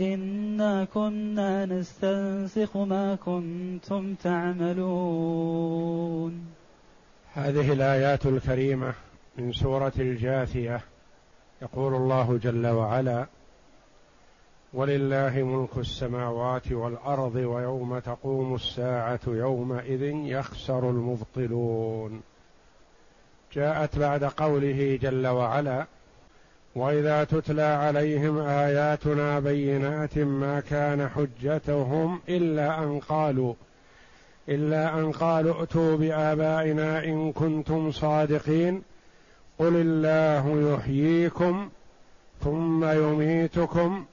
إنا كنا نستنسخ ما كنتم تعملون. هذه الآيات الكريمة من سورة الجاثية. يقول الله جل وعلا ولله ملك السماوات والأرض ويوم تقوم الساعة يومئذ يخسر المبطلون. جاءت بعد قوله جل وعلا وإذا تتلى عليهم آياتنا بينات ما كان حجتهم إلا أن قالوا إلا أن قالوا ائتوا بآبائنا إن كنتم صادقين قل الله يحييكم ثم يميتكم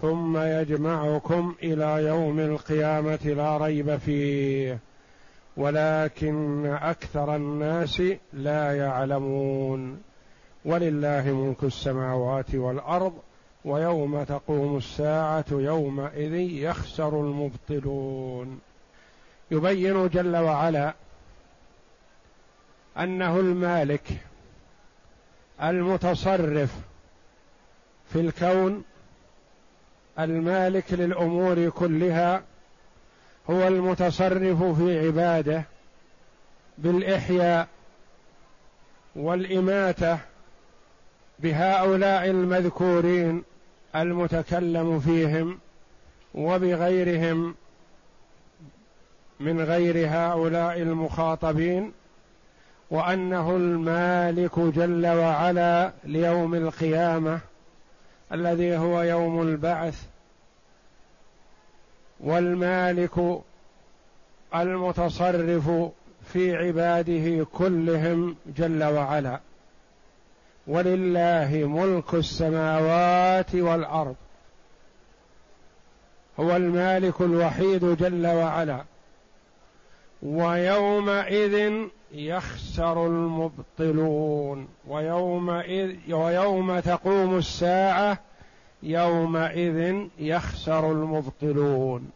ثم يجمعكم إلى يوم القيامة لا ريب فيه ولكن أكثر الناس لا يعلمون. ولله ملك السماوات والأرض ويوم تقوم الساعة يومئذ يخسر المبطلون. يبين جل وعلا أنه المالك المتصرف في الكون المالك للأمور كلها هو المتصرف في عباده بالإحياء والإماتة بهؤلاء المذكورين المتكلم فيهم وبغيرهم من غير هؤلاء المخاطبين وأنه المالك جل وعلا ليوم القيامة الذي هو يوم البعث والمالك المتصرف في عباده كلهم جل وعلا. ولله ملك السماوات والأرض. هو المالك الوحيد جل وعلا. ويومئذ يخسر المبطلون. ويومئذ ويوم تقوم الساعة يومئذ يخسر المبطلون.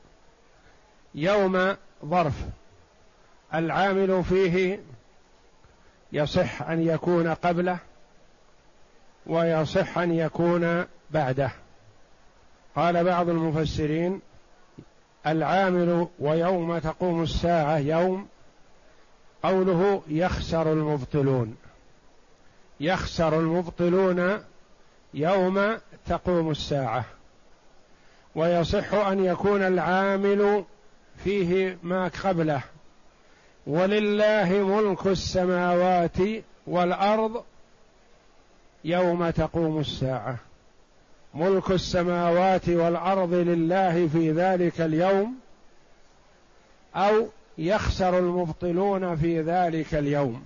يوم ظرف. العامل فيه يصح أن يكون قبله. ويصح أن يكون بعده. قال بعض المفسرين العامل ويوم تقوم الساعة يوم قوله يخسر المبطلون. يخسر المبطلون يوم تقوم الساعة. ويصح أن يكون العامل فيه ما قبله. ولله ملك السماوات والأرض يوم تقوم الساعة. ملك السماوات والأرض لله في ذلك اليوم أو يخسر المبطلون في ذلك اليوم.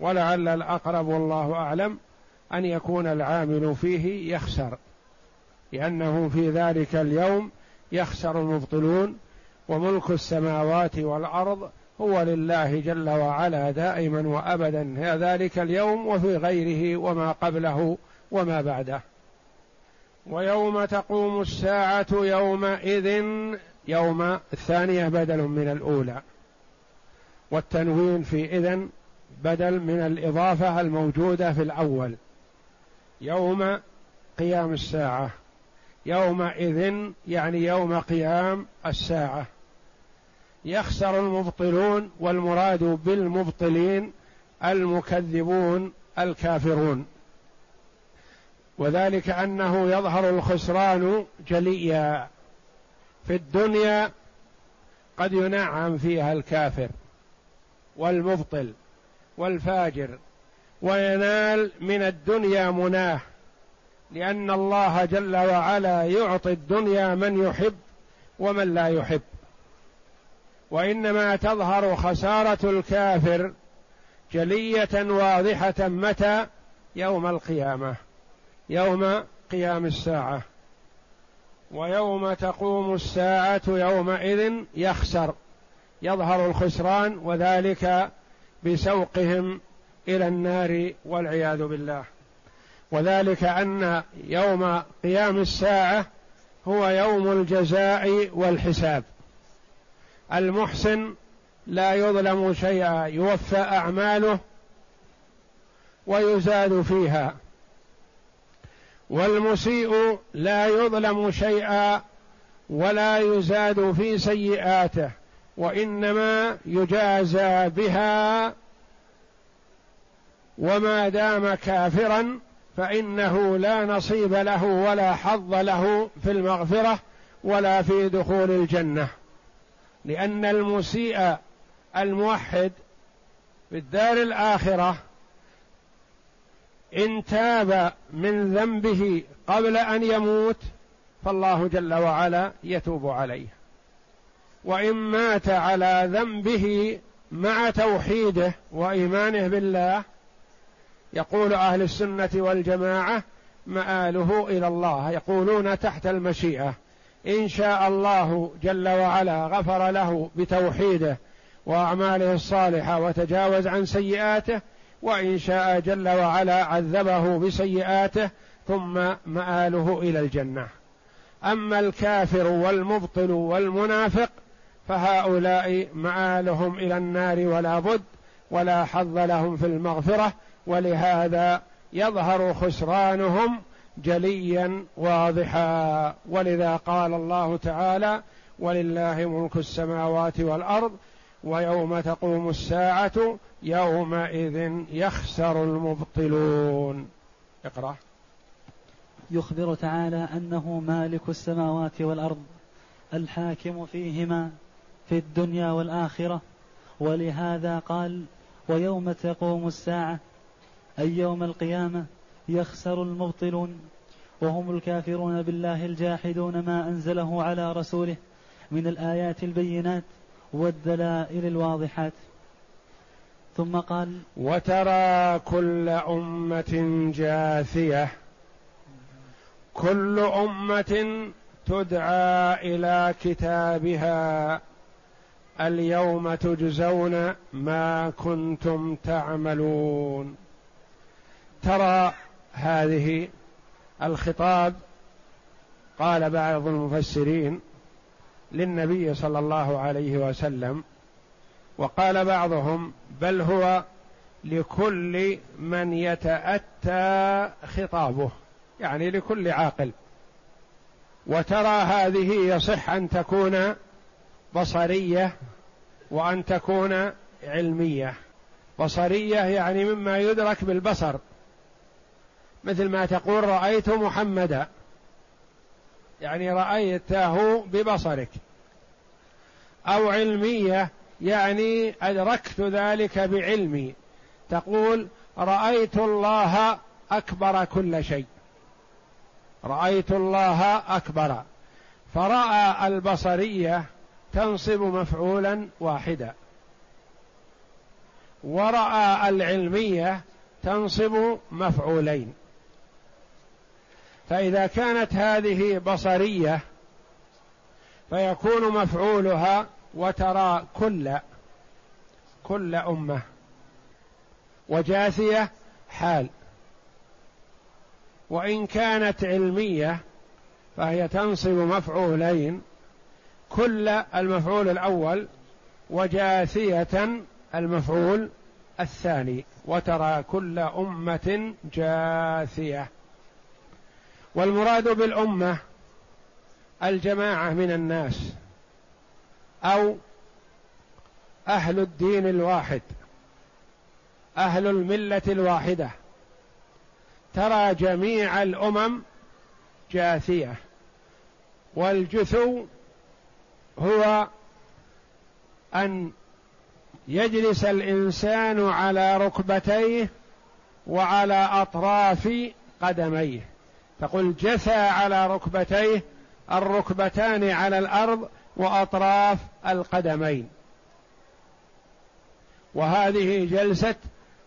ولعل الأقرب والله أعلم أن يكون العامل فيه يخسر لأنه في ذلك اليوم يخسر المبطلون وملك السماوات والأرض هو لله جل وعلا دائما وأبدا. ذلك اليوم وفي غيره وما قبله وما بعده. ويوم تقوم الساعة يومئذ يوم الثانية بدل من الأولى. والتنوين في إذن بدل من الإضافة الموجودة في الأول. يوم قيام الساعة. يومئذ يعني يوم قيام الساعة. يخسر المبطلون والمراد بالمبطلين المكذبون الكافرون. وذلك أنه يظهر الخسران جليا في الدنيا قد ينعم فيها الكافر والمبطل والفاجر وينال من الدنيا مناه لأن الله جل وعلا يعطي الدنيا من يحب ومن لا يحب. وإنما تظهر خسارة الكافر جلية واضحة متى؟ يوم القيامة. يوم قيام الساعة. ويوم تقوم الساعة يومئذ يخسر. يظهر الخسران وذلك بسوقهم إلى النار والعياذ بالله. وذلك أن يوم قيام الساعة هو يوم الجزاء والحساب. المحسن لا يظلم شيئا يوفى أعماله ويزاد فيها. والمسيء لا يظلم شيئا ولا يزاد في سيئاته وإنما يجازى بها وما دام كافرا فإنه لا نصيب له ولا حظ له في المغفرة ولا في دخول الجنة. لأن المسيء الموحد في الدار الآخرة إن تاب من ذنبه قبل أن يموت فالله جل وعلا يتوب عليه. وإن مات على ذنبه مع توحيده وإيمانه بالله يقول أهل السنة والجماعة مآله إلى الله يقولون تحت المشيئة. إن شاء الله جل وعلا غفر له بتوحيده وأعماله الصالحة وتجاوز عن سيئاته وإن شاء جل وعلا عذبه بسيئاته ثم مآله إلى الجنة. أما الكافر والمبطل والمنافق فهؤلاء مآلهم إلى النار ولا بد ولا حظ لهم في المغفرة ولهذا يظهر خسرانهم جليا واضحا. ولذا قال الله تعالى ولله ملك السماوات والأرض ويوم تقوم الساعة يومئذ يخسر المبطلون. اقرأ. يخبر تعالى أنه مالك السماوات والأرض الحاكم فيهما في الدنيا والآخرة. ولهذا قال ويوم تقوم الساعة أي يوم القيامة يخسر المبطلون وهم الكافرون بالله الجاحدون ما أنزله على رسوله من الآيات البينات والدلائل الواضحات. ثم قال وترى كل أمة جاثية كل أمة تدعى إلى كتابها اليوم تجزون ما كنتم تعملون. ترى هذه الخطاب قال بعض المفسرين للنبي صلى الله عليه وسلم وقال بعضهم بل هو لكل من يتأتى خطابه يعني لكل عاقل. وترى هذه يصح أن تكون بصرية وأن تكون علمية. بصرية يعني مما يدرك بالبصر. مثل ما تقول رأيت محمدا. يعني رأيته ببصرك. أو علمية يعني أدركت ذلك بعلمي. تقول رأيت الله أكبر كل شيء. رأيت الله أكبر. فرأى البصرية تنصب مفعولا واحدا. ورأى العلمية تنصب مفعولين. فإذا كانت هذه بصرية فيكون مفعولها وترى كل كل أمة وجاثية حال. وإن كانت علمية فهي تنصب مفعولين كل المفعول الأول وجاثية المفعول الثاني وترى كل أمة جاثية. والمراد بالأمة الجماعة من الناس أو أهل الدين الواحد أهل الملة الواحدة. ترى جميع الأمم جاثية والجثو هو أن يجلس الإنسان على ركبتيه وعلى أطراف قدميه. تقول جثى على ركبتيه الركبتان على الأرض وأطراف القدمين. وهذه جلسة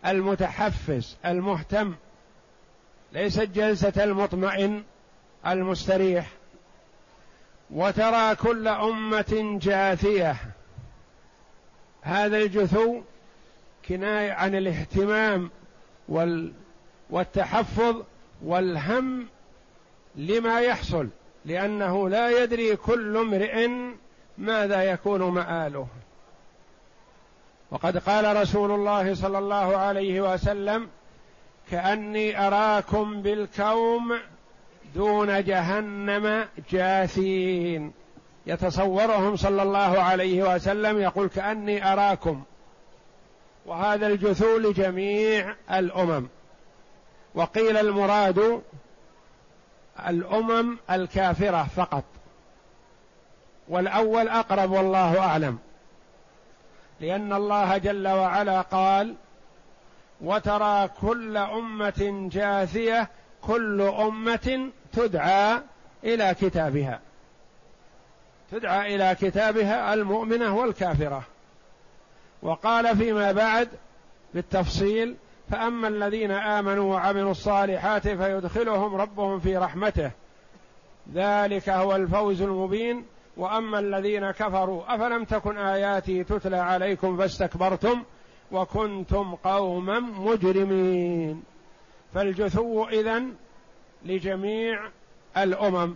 المتحفز المهتم ليست جلسة المطمئن المستريح. وترى كل أمة جاثية. هذا الجثو كناية عن الاهتمام وال والتحفظ والهم لما يحصل لأنه لا يدري كل امرئ ماذا يكون مآله. وقد قال رسول الله صلى الله عليه وسلم كأني أراكم بالكوم دون جهنم جاثين. يتصورهم صلى الله عليه وسلم يقول كأني أراكم. وهذا الجثو لجميع الأمم. وقيل المراد الأمم الكافرة فقط. والأول أقرب والله أعلم. لأن الله جل وعلا قال وترى كل أمة جاثية كل أمة تدعى إلى كتابها. تدعى إلى كتابها المؤمنة والكافرة. وقال فيما بعد بالتفصيل فأما الذين آمنوا وعملوا الصالحات فيدخلهم ربهم في رحمته. ذلك هو الفوز المبين. وأما الذين كفروا أفلم تكن آياتي تتلى عليكم فاستكبرتم وكنتم قوما مجرمين. فالجثو إذن لجميع الأمم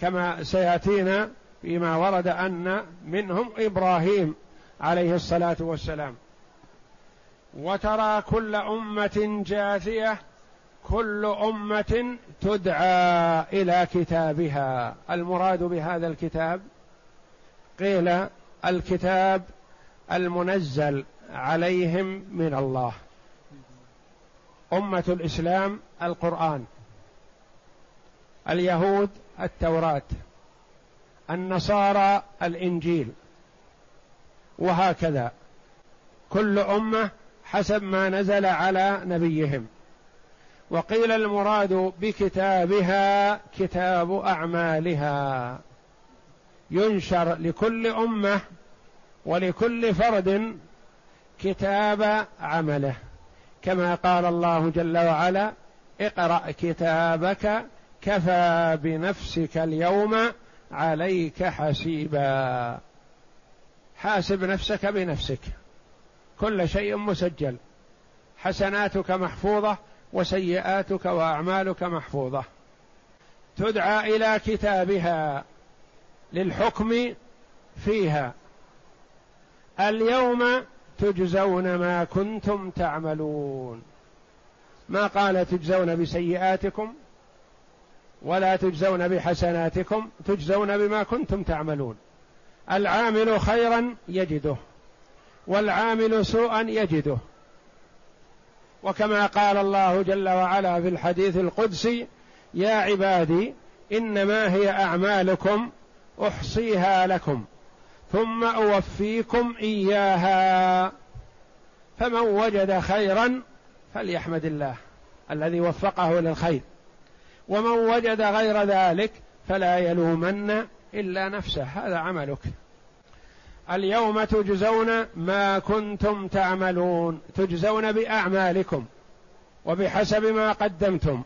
كما سيأتينا فيما ورد أن منهم إبراهيم عليه الصلاة والسلام. وترى كل أمة جاثية كل أمة تدعى إلى كتابها. المراد بهذا الكتاب قيل الكتاب المنزل عليهم من الله. أمة الإسلام القرآن. اليهود التوراة. النصارى الإنجيل. وهكذا. كل أمة حسب ما نزل على نبيهم. وقيل المراد بكتابها كتاب أعمالها. ينشر لكل أمة ولكل فرد كتاب عمله. كما قال الله جل وعلا اقرأ كتابك كفى بنفسك اليوم عليك حسيبا. حاسب نفسك بنفسك. كل شيء مسجل. حسناتك محفوظة وسيئاتك وأعمالك محفوظة. تدعى إلى كتابها للحكم فيها. اليوم تجزون ما كنتم تعملون. ما قال تجزون بسيئاتكم ولا تجزون بحسناتكم تجزون بما كنتم تعملون. العامل خيرا يجده. والعامل سوءا يجده. وكما قال الله جل وعلا في الحديث القدسي يا عبادي إنما هي أعمالكم أحصيها لكم ثم أوفيكم إياها. فمن وجد خيرا فليحمد الله الذي وفقه للخير. ومن وجد غير ذلك فلا يلومن إلا نفسه هذا عملك. اليوم تجزون ما كنتم تعملون تجزون بأعمالكم وبحسب ما قدمتم.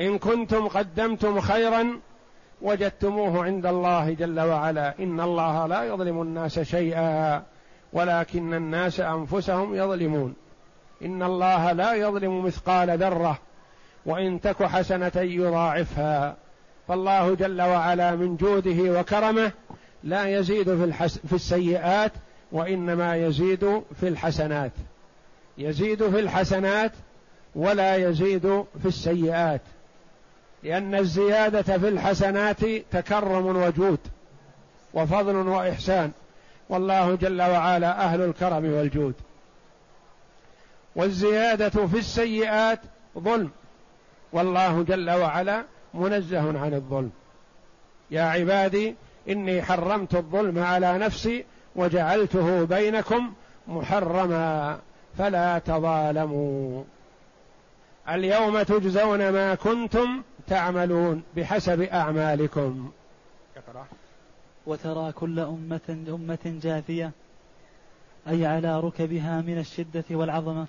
إن كنتم قدمتم خيرا وجدتموه عند الله جل وعلا. إن الله لا يظلم الناس شيئا ولكن الناس أنفسهم يظلمون. إن الله لا يظلم مثقال ذرة وإن تك حسنة يضاعفها. فالله جل وعلا من جوده وكرمه لا يزيد في, الحس في السيئات وإنما يزيد في الحسنات. يزيد في الحسنات ولا يزيد في السيئات. لأن الزيادة في الحسنات تكرم وجود وفضل وإحسان. والله جل وعلا أهل الكرم والجود. والزيادة في السيئات ظلم. والله جل وعلا منزه عن الظلم. يا عبادي إني حرمت الظلم على نفسي وجعلته بينكم محرما فلا تظالموا. اليوم تجزون ما كنتم تعملون بحسب أعمالكم. اقرأ. وترى كل أمة أمة جاثية أي على ركبها من الشدة والعظمة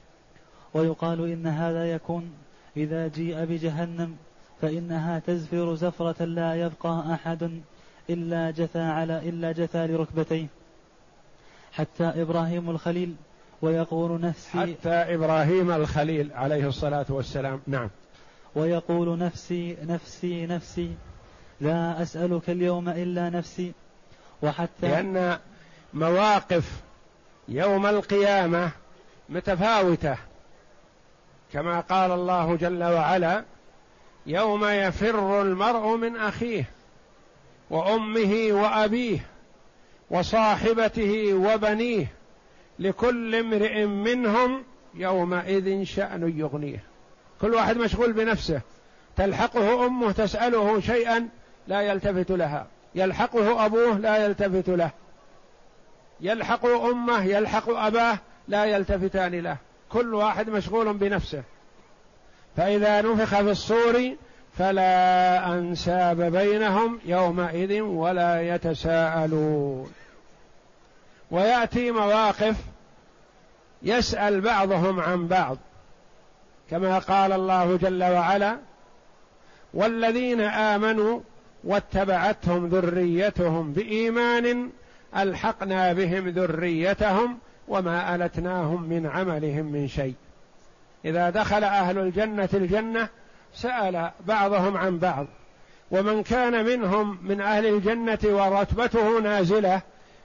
ويقال إن هذا يكون إذا جيء بجهنم فإنها تزفر زفرة لا يبقى أحد إلا جثى على إلا جثى لركبتيه. حتى إبراهيم الخليل ويقول نفسي حتى إبراهيم الخليل عليه الصلاة والسلام. نعم. ويقول نفسي نفسي نفسي لا أسألك اليوم إلا نفسي. وحتى لأن مواقف يوم القيامة متفاوتة. كما قال الله جل وعلا يوم يفر المرء من أخيه. وأمه وأبيه وصاحبته وبنيه لكل امرئ منهم يومئذ شأن يغنيه. كل واحد مشغول بنفسه. تلحقه أمه تسأله شيئا لا يلتفت لها. يلحقه أبوه لا يلتفت له. يلحق أمه يلحق أباه لا يلتفتان له. كل واحد مشغول بنفسه. فإذا نفخ في الصور فلا أنساب بينهم يومئذ ولا يتساءلون. ويأتي مواقف يسأل بعضهم عن بعض كما قال الله جل وعلا والذين آمنوا واتبعتهم ذريتهم بإيمان ألحقنا بهم ذريتهم وما ألتناهم من عملهم من شيء. إذا دخل أهل الجنة الجنة سأل بعضهم عن بعض ومن كان منهم من أهل الجنة ورتبته نازلة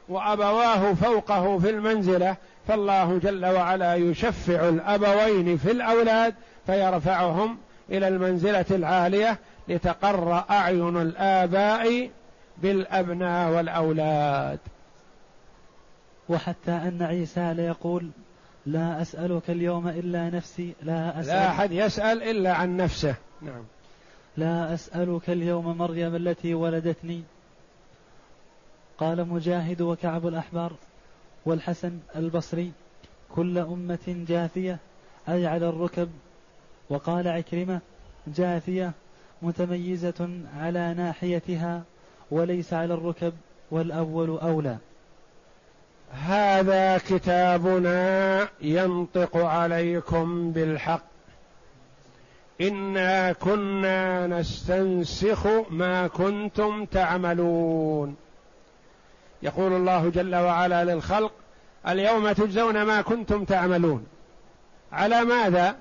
وأبواه فوقه في المنزلة فالله جل وعلا يشفع الأبوين في الأولاد فيرفعهم إلى المنزلة العالية لتقر أعين الآباء بالأبناء والأولاد. وحتى أن عيسى ليقول لا أسألك اليوم إلا نفسي لا اسال لا أحد يسأل إلا عن نفسه. نعم. لا أسألك اليوم مريم التي ولدتني. قال مجاهد وكعب الأحبار والحسن البصري كل أمة جاثية أي على الركب. وقال عكرمة جاثية متميزة على ناحيتها وليس على الركب والأول أولى. هذا كتابنا ينطق عليكم بالحق. انا كنا نستنسخ ما كنتم تعملون. يقول الله جل وعلا للخلق اليوم تجزون ما كنتم تعملون. على ماذا؟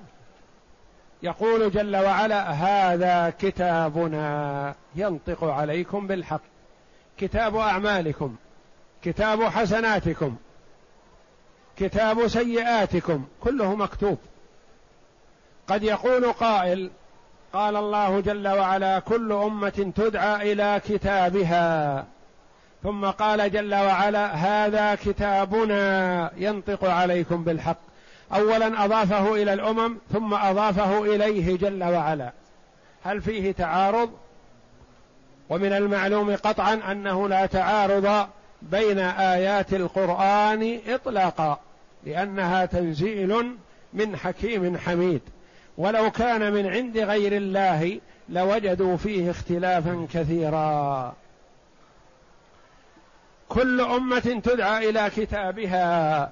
يقول جل وعلا هذا كتابنا. ينطق عليكم بالحق. كتاب أعمالكم كتاب حسناتكم كتاب سيئاتكم كله مكتوب. قد يقول قائل قال الله جل وعلا كل أمة تدعى إلى كتابها. ثم قال جل وعلا هذا كتابنا ينطق عليكم بالحق. اولا أضافه إلى الأمم ثم أضافه إليه جل وعلا. هل فيه تعارض؟ ومن المعلوم قطعا أنه لا تعارض بين آيات القرآن اطلاقا لأنها تنزيل من حكيم حميد. ولو كان من عند غير الله لوجدوا فيه اختلافا كثيرا. كل أمة تدعى إلى كتابها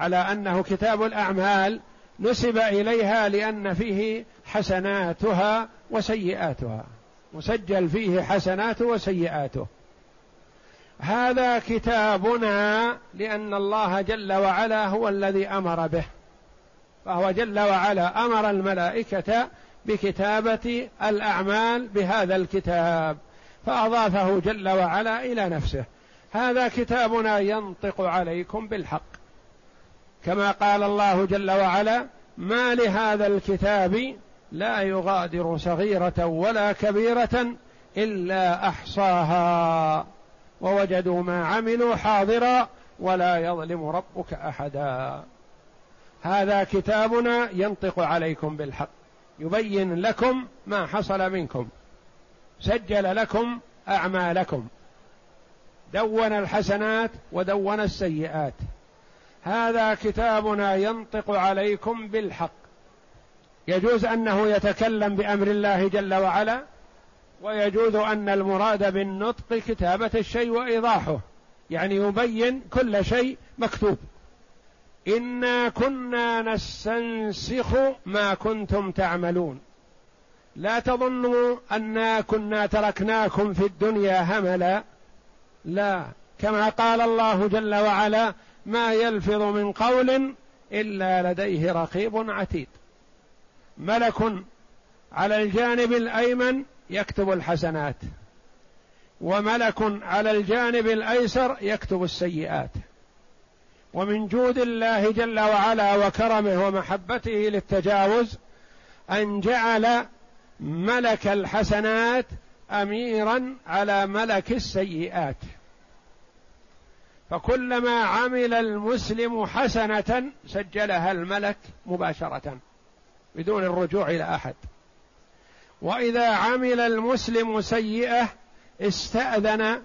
على أنه كتاب الأعمال نسب إليها لأن فيه حسناتها وسيئاتها. مسجل فيه حسناته وسيئاته. هذا كتابنا لأن الله جل وعلا هو الذي أمر به. فهو جل وعلا أمر الملائكة بكتابة الأعمال بهذا الكتاب فأضافه جل وعلا إلى نفسه. هذا كتابنا ينطق عليكم بالحق. كما قال الله جل وعلا ما لهذا الكتاب لا يغادر صغيرة ولا كبيرة إلا أحصاها ووجدوا ما عملوا حاضرا ولا يظلم ربك أحدا. هذا كتابنا ينطق عليكم بالحق. يبين لكم ما حصل منكم. سجل لكم أعمالكم. دون الحسنات ودون السيئات. هذا كتابنا ينطق عليكم بالحق. يجوز أنه يتكلم بأمر الله جل وعلا ويجوز أن المراد بالنطق كتابة الشيء وإيضاحه. يعني يبين كل شيء مكتوب. إنا كنا نستنسخ ما كنتم تعملون. لا تظنوا أنا كنا تركناكم في الدنيا هملا. لا كما قال الله جل وعلا ما يلفظ من قول إلا لديه رقيب عتيد. ملك على الجانب الأيمن يكتب الحسنات وملك على الجانب الأيسر يكتب السيئات. ومن جود الله جل وعلا وكرمه ومحبته للتجاوز أن جعل ملك الحسنات اميرا على ملك السيئات. فكلما عمل المسلم حسنة سجلها الملك مباشرة بدون الرجوع إلى أحد. وإذا عمل المسلم سيئة استأذن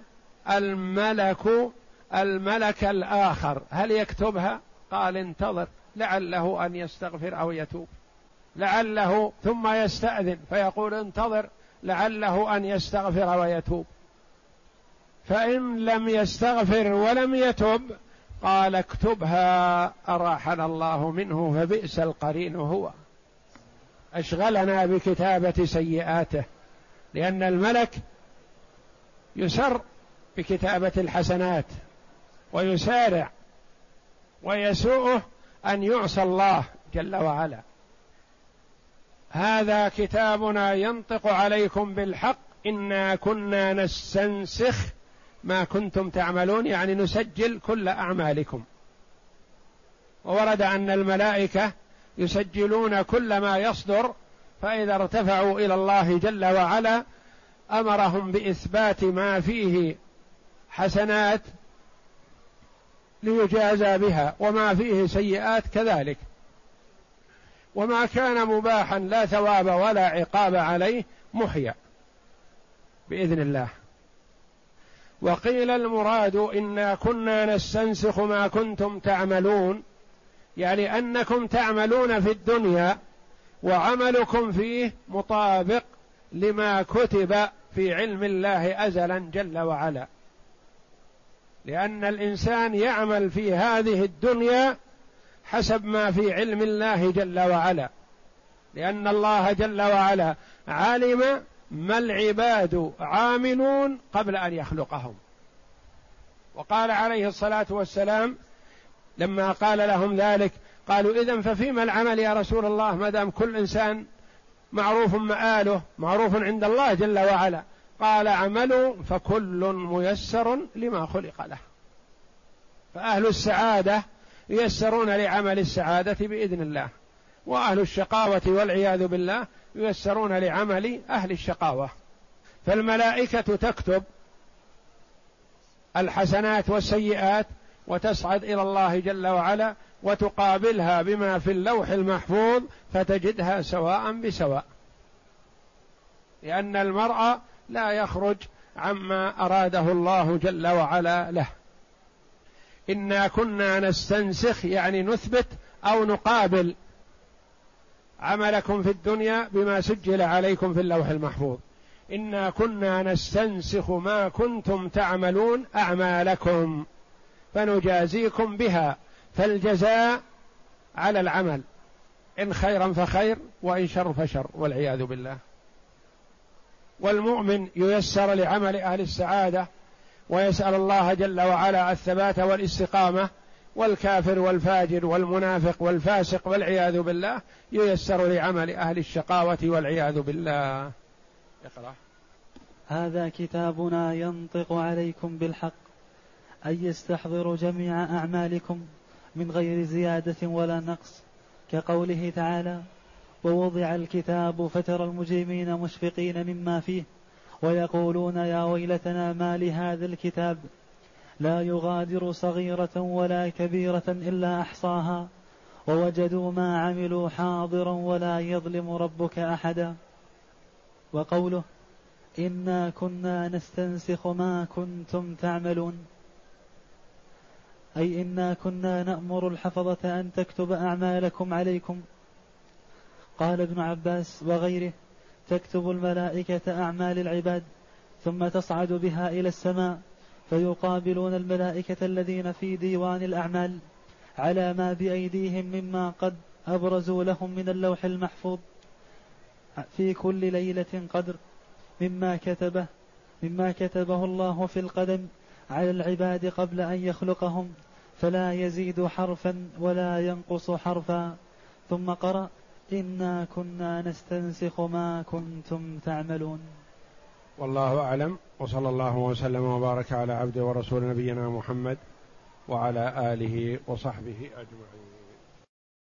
الملك الملك الآخر. هل يكتبها؟ قال انتظر لعله أن يستغفر أو يتوب. لعله ثم يستأذن فيقول انتظر لعله أن يستغفر ويتوب. فإن لم يستغفر ولم يتب قال اكتبها أراحنا الله منه فبئس القرين هو. أشغلنا بكتابة سيئاته لأن الملك يسر بكتابة الحسنات. ويسارع ويسوءه أن يعصى الله جل وعلا. هذا كتابنا ينطق عليكم بالحق. إنا كنا نستنسخ ما كنتم تعملون يعني نسجل كل أعمالكم. وورد أن الملائكة يسجلون كل ما يصدر فإذا ارتفعوا إلى الله جل وعلا أمرهم بإثبات ما فيه حسنات ليجازى بها وما فيه سيئات كذلك. وما كان مباحا لا ثواب ولا عقاب عليه محيا بإذن الله. وقيل المراد إنا كنا نستنسخ ما كنتم تعملون يعني أنكم تعملون في الدنيا وعملكم فيه مطابق لما كتب في علم الله ازلا جل وعلا. لأن الإنسان يعمل في هذه الدنيا حسب ما في علم الله جل وعلا. لأن الله جل وعلا علم ما العباد عاملون قبل أن يخلقهم. وقال عليه الصلاة والسلام لما قال لهم ذلك قالوا اذا ففيما العمل يا رسول الله ما دام كل إنسان معروف مآله معروف عند الله جل وعلا قال عملوا فكل ميسر لما خلق له. فأهل السعادة ييسرون لعمل السعادة بإذن الله. وأهل الشقاوة والعياذ بالله ييسرون لعمل أهل الشقاوة. فالملائكة تكتب الحسنات والسيئات وتصعد إلى الله جل وعلا وتقابلها بما في اللوح المحفوظ فتجدها سواء بسواء. لأن المرء لا يخرج عما أراده الله جل وعلا له. إنا كنا نستنسخ يعني نثبت أو نقابل عملكم في الدنيا بما سجل عليكم في اللوح المحفوظ. إنا كنا نستنسخ ما كنتم تعملون أعمالكم فنجازيكم بها. فالجزاء على العمل إن خيرا فخير وإن شر فشر والعياذ بالله. والمؤمن ييسر لعمل أهل السعادة ويسأل الله جل وعلا الثبات والاستقامة والكافر والفاجر والمنافق والفاسق والعياذ بالله ييسر لعمل أهل الشقاوة والعياذ بالله. اقرأ. هذا كتابنا ينطق عليكم بالحق أي يستحضر جميع أعمالكم من غير زيادة ولا نقص كقوله تعالى ووضع الكتاب فترى المجرمين مشفقين مما فيه ويقولون يا ويلتنا ما لهذا الكتاب؟ لا يغادر صغيرة ولا كبيرة إلا أحصاها ووجدوا ما عملوا حاضرا ولا يظلم ربك أحدا. وقوله إنا كنا نستنسخ ما كنتم تعملون أي إنا كنا نأمر الحفظة أن تكتب أعمالكم عليكم قال ابن عباس وغيره تكتب الملائكة أعمال العباد ثم تصعد بها إلى السماء فيقابلون الملائكة الذين في ديوان الأعمال على ما بأيديهم مما قد أبرزوا لهم من اللوح المحفوظ في كل ليلة قدر مما كتبه مما كتبه الله في القدم على العباد قبل أن يخلقهم فلا يزيد حرفا ولا ينقص حرفا. ثم قرأ إنا كنا نستنسخ ما كنتم تعملون. والله أعلم. وصلى الله وسلم وبارك على عبد ورسول نبينا محمد وعلى آله وصحبه أجمعين.